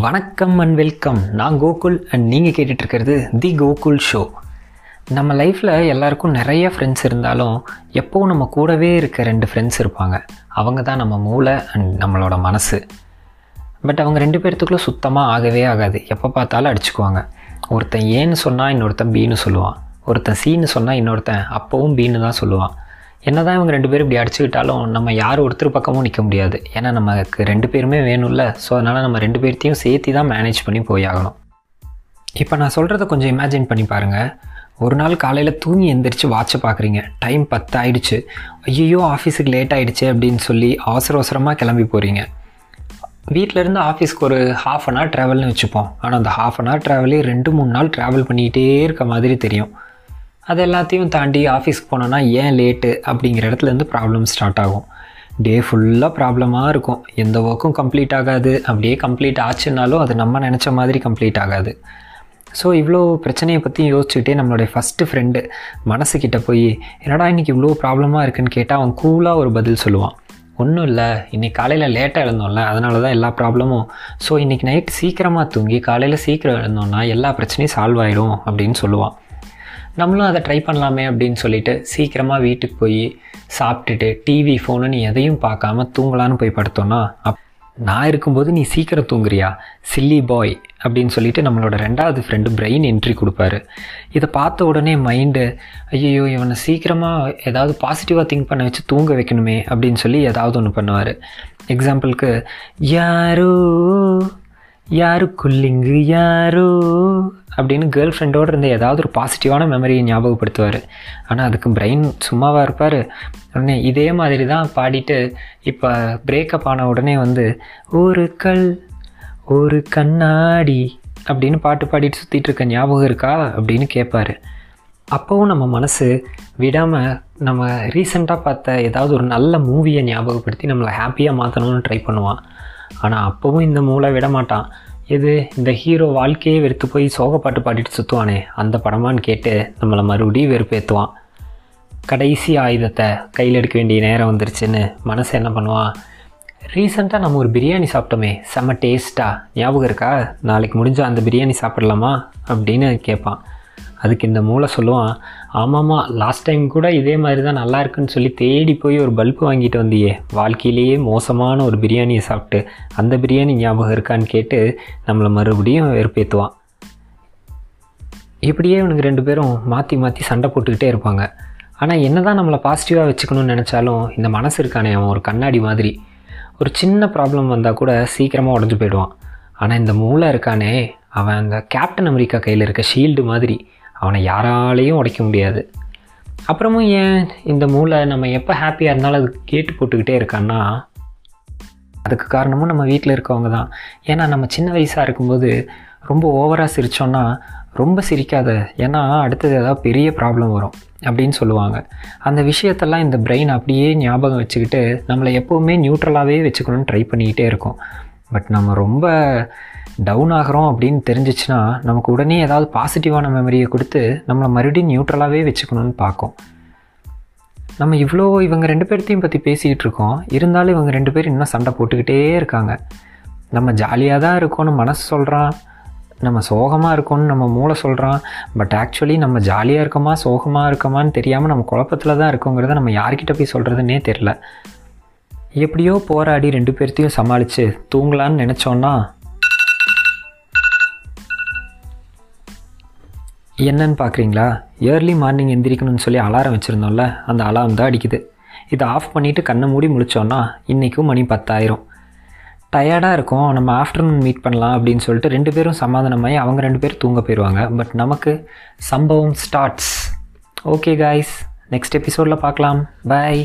வணக்கம் and welcome நான் Gokul and நீங்கள் கேட்டுட்ருக்கிறது தி கோகுல் ஷோ நம்ம லைஃப்பில் எல்லாருக்கும் நிறைய ஃப்ரெண்ட்ஸ் இருந்தாலும் எப்போவும் நம்ம கூடவே இருக்க ரெண்டு ஃப்ரெண்ட்ஸ் இருப்பாங்க. அவங்க தான் நம்ம மூளை அண்ட் நம்மளோட மனசு. பட் அவங்க ரெண்டு பேர்த்துக்குள்ளே சுத்தமாக ஆகவே ஆகாது. எப்போ பார்த்தாலும் அடிச்சுக்குவாங்க. ஒருத்தன் ஏன்னு சொன்னால் இன்னொருத்தன் பீன்னு சொல்லுவான். ஒருத்தன் சீன்னு சொன்னால் இன்னொருத்தன் அப்போவும் பீன்னு தான் சொல்லுவான். என்னதான் இவங்க ரெண்டு பேரும் இப்படி அடிச்சுக்கிட்டாலும் நம்ம யார் ஒருத்தர் பக்கமும் நிற்க முடியாது. ஏன்னா நமக்கு ரெண்டு பேருமே வேணும்ல. ஸோ அதனால் நம்ம ரெண்டு பேர்த்தையும் சேர்த்து தான் மேனேஜ் பண்ணி போயாகணும். இப்போ நான் சொல்கிறத கொஞ்சம் இமேஜின் பண்ணி பாருங்கள் ஒரு நாள் காலையில் தூங்கி எந்திரிச்சு வாட்சை பார்க்குறீங்க டைம் பத்து ஆயிடுச்சு ஐயோ ஆஃபீஸுக்கு லேட் ஆகிடுச்சு அப்படின்னு சொல்லி அவசர அவசரமாக கிளம்பி போகிறீங்க வீட்டிலேருந்து ஆஃபீஸ்க்கு ஒரு ஹாஃப் அன் ஹவர் ட்ராவல்னு வச்சுப்போம். ஆனால் அந்த ஹாஃப் அன் ஹவர் ட்ராவலே ரெண்டு மூணு நாள் ட்ராவல் பண்ணிக்கிட்டே இருக்க மாதிரி தெரியும். அது எல்லாத்தையும் தாண்டி ஆஃபீஸ்க்கு போனோன்னா ஏன் லேட்டு அப்படிங்கிற இடத்துலேருந்து ப்ராப்ளம் ஸ்டார்ட் ஆகும். டே ஃபுல்லாக ப்ராப்ளமாக இருக்கும். எந்த ஒர்க்கும் கம்ப்ளீட் ஆகாது. அப்படியே கம்ப்ளீட் ஆச்சுன்னாலும் அது நம்ம நினச்ச மாதிரி கம்ப்ளீட் ஆகாது. ஸோ இவ்வளோ பிரச்சனையை பற்றி யோசிச்சுக்கிட்டே நம்மளுடைய ஃபஸ்ட்டு ஃப்ரெண்டு மனசுக்கிட்ட போய் என்னடா இன்றைக்கி இவ்வளோ ப்ராப்ளமாக இருக்குன்னு கேட்டால் அவன் கூலாக ஒரு பதில் சொல்லுவான். ஒன்றும் இல்லை. இன்றைக்கி காலையில் லேட்டாக எழுந்தோம்ல. அதனால தான் எல்லா ப்ராப்ளமும் ஸோ இன்றைக்கி நைட் சீக்கிரமாக தூங்கி காலையில் சீக்கிரம் எழுந்தோம்னா எல்லா பிரச்சனையும் சால்வ் ஆயிடும் அப்படின்னு சொல்லுவான். நம்மளும் அதை ட்ரை பண்ணலாமே அப்படின்னு சொல்லிட்டு சீக்கிரமாக வீட்டுக்கு போய் சாப்பிட்டுட்டு டிவி ஃபோனுன்னு எதையும் பார்க்காம தூங்கலான்னு போய் படுத்தோன்னா அப் நான் இருக்கும்போது நீ சீக்கிரம் தூங்குறியா? சில்லி பாய் அப்படின்னு சொல்லிட்டு நம்மளோட ரெண்டாவது ஃப்ரெண்டு பிரெயின் என்ட்ரி கொடுப்பாரு. இதை பார்த்த உடனே மைண்டு ஐயோ இவனை சீக்கிரமாக ஏதாவது பாசிட்டிவாக திங்க் பண்ண வச்சு தூங்க வைக்கணுமே அப்படின்னு சொல்லி ஏதாவது ஒன்று பண்ணுவார். எக்ஸாம்பிளுக்கு யாரோ யாருக்குள்ளிங்கு யாரோ? அப்படின்னு கேர்ள் ஃப்ரெண்டோடு இருந்த ஏதாவது ஒரு பாசிட்டிவான மெமரியை ஞாபகப்படுத்துவார். ஆனால் அதுக்கு பிரெயின் சும்மாவாக இருப்பார். உடனே இதே மாதிரி தான் பாடிட்டு இப்போ பிரேக்கப் ஆன உடனே வந்து ஒரு கல் ஒரு கண்ணாடி அப்படின்னு பாட்டு பாடிட்டு சுற்றிட்டு இருக்க ஞாபகம் இருக்கா? அப்படின்னு கேட்பாரு அப்போவும் நம்ம மனசு விடாமல் நம்ம ரீசெண்டாக பார்த்த ஏதாவது ஒரு நல்ல மூவியை ஞாபகப்படுத்தி நம்மளை ஹாப்பியாக மாற்றணும்னு ட்ரை பண்ணுவான். ஆனால் அப்போவும் இந்த மூளை விட மாட்டான் எது? இந்த ஹீரோ வாழ்க்கையே வெறுத்து போய் சோகப்பாட்டு பாடிட்டு சுற்றுவானே அந்த படமான்னு கேட்டு நம்மளை மறுபடியும் வெறுப்பேற்றுவான் கடைசி ஆயுதத்தை கையில் எடுக்க வேண்டிய நேரம் வந்துருச்சுன்னு மனசு என்ன பண்ணுவான் ரீசெண்டாக நம்ம ஒரு பிரியாணி சாப்பிட்டோமே. செம்ம டேஸ்ட்டாக ஞாபகம் இருக்கா? நாளைக்கு முடிஞ்சால் அந்த பிரியாணி சாப்பிட்லாமா? அப்படின்னு கேட்பான். அதுக்கு இந்த மூளை சொல்லுவான் ஆமாம்மா லாஸ்ட் டைம் கூட இதே மாதிரி தான் நல்லா இருக்குன்னு சொல்லி தேடி போய் ஒரு பல்பு வாங்கிட்டு வந்தியே. வாழ்க்கையிலேயே மோசமான ஒரு பிரியாணியை சாப்பிட்டு அந்த பிரியாணி ஞாபகம் இருக்கான்னு கேட்டு நம்மளை மறுபடியும் வெறுப்பேற்றுவான் இப்படியே இவனுக்கு ரெண்டு பேரும் மாற்றி மாற்றி சண்டை போட்டுக்கிட்டே இருப்பாங்க. ஆனால் என்ன தான் நம்மளை பாசிட்டிவாக வச்சுக்கணும்னு நினச்சாலும் இந்த மனசு இருக்கானே அவன் ஒரு கண்ணாடி மாதிரி. ஒரு சின்ன ப்ராப்ளம் வந்தால் கூட சீக்கிரமாக உடஞ்சி போயிடுவான். ஆனால் இந்த மூளை இருக்கானே அவன் அந்த கேப்டன் அமெரிக்கா கையில் இருக்க ஷீல்டு மாதிரி. அவனை யாராலையும் உடைக்க முடியாது. அப்புறமும் ஏன் இந்த மூளை நம்ம எப்போ ஹாப்பியாக இருந்தாலும் அது கேட்டு போட்டுக்கிட்டே இருக்கான்னா அதுக்கு காரணமும் நம்ம வீட்டில் இருக்கவங்க தான். ஏன்னா நம்ம சின்ன வயசாக இருக்கும்போது ரொம்ப ஓவராக சிரித்தோன்னா ரொம்ப சிரிக்காத ஏன்னா அடுத்தது ஏதாவது பெரிய ப்ராப்ளம் வரும் அப்படின்னு சொல்லுவாங்க. அந்த விஷயத்தெல்லாம் இந்த பிரெயின் அப்படியே ஞாபகம் வச்சுக்கிட்டு நம்மளை எப்போவுமே நியூட்ரலாகவே வச்சுக்கணும்னு ட்ரை பண்ணிக்கிட்டே இருக்கும். பட் நம்ம ரொம்ப டவுன் ஆகிறோம் அப்படின்னு தெரிஞ்சிச்சுன்னா நமக்கு உடனே ஏதாவது பாசிட்டிவான மெமரியை கொடுத்து நம்மளை மறுபடியும் நியூட்ரலாகவே வச்சுக்கணும்னு பார்க்கும். நம்ம இவ்வளோ இவங்க ரெண்டு பேர்த்தையும் பற்றி பேசிக்கிட்டு இருக்கோம். இருந்தாலும் இவங்க ரெண்டு பேரும் இன்னும் சண்டை போட்டுக்கிட்டே இருக்காங்க. நம்ம ஜாலியாக தான் இருக்கோன்னு மனசு சொல்கிறான் நம்ம சோகமாக இருக்கோம்னு நம்ம மூளை சொல்கிறான் பட் ஆக்சுவலி நம்ம ஜாலியாக இருக்கோமா சோகமாக இருக்கோமான்னு தெரியாமல் நம்ம குழப்பத்தில் தான் இருக்கோங்கிறத நம்ம யார்கிட்ட போய் சொல்கிறதுனே தெரில. எப்படியோ போராடி ரெண்டு பேர்த்தையும் சமாளித்து தூங்கலான்னு நினச்சோன்னா என்னன்னு பார்க்குறீங்களா ஏர்லி மார்னிங் எந்திரிக்கணும்னு சொல்லி அலாரம் வச்சுருந்தோம்ல அந்த அலாரம் தான் அடிக்குது. இதை ஆஃப் பண்ணிவிட்டு கண்ணை மூடி முழிச்சோன்னா இன்றைக்கும் மணி பத்தாயிரம். டயர்டாக இருக்கும் நம்ம ஆஃப்டர்நூன் மீட் பண்ணலாம் அப்படின்னு சொல்லிட்டு ரெண்டு பேரும் சமாதானமாகி அவங்க ரெண்டு பேரும் தூங்க போயிடுவாங்க பட் நமக்கு சம்பவம் ஸ்டார்ட்ஸ் ஓகே காய்ஸ் நெக்ஸ்ட் எபிசோடில் பார்க்கலாம். பாய்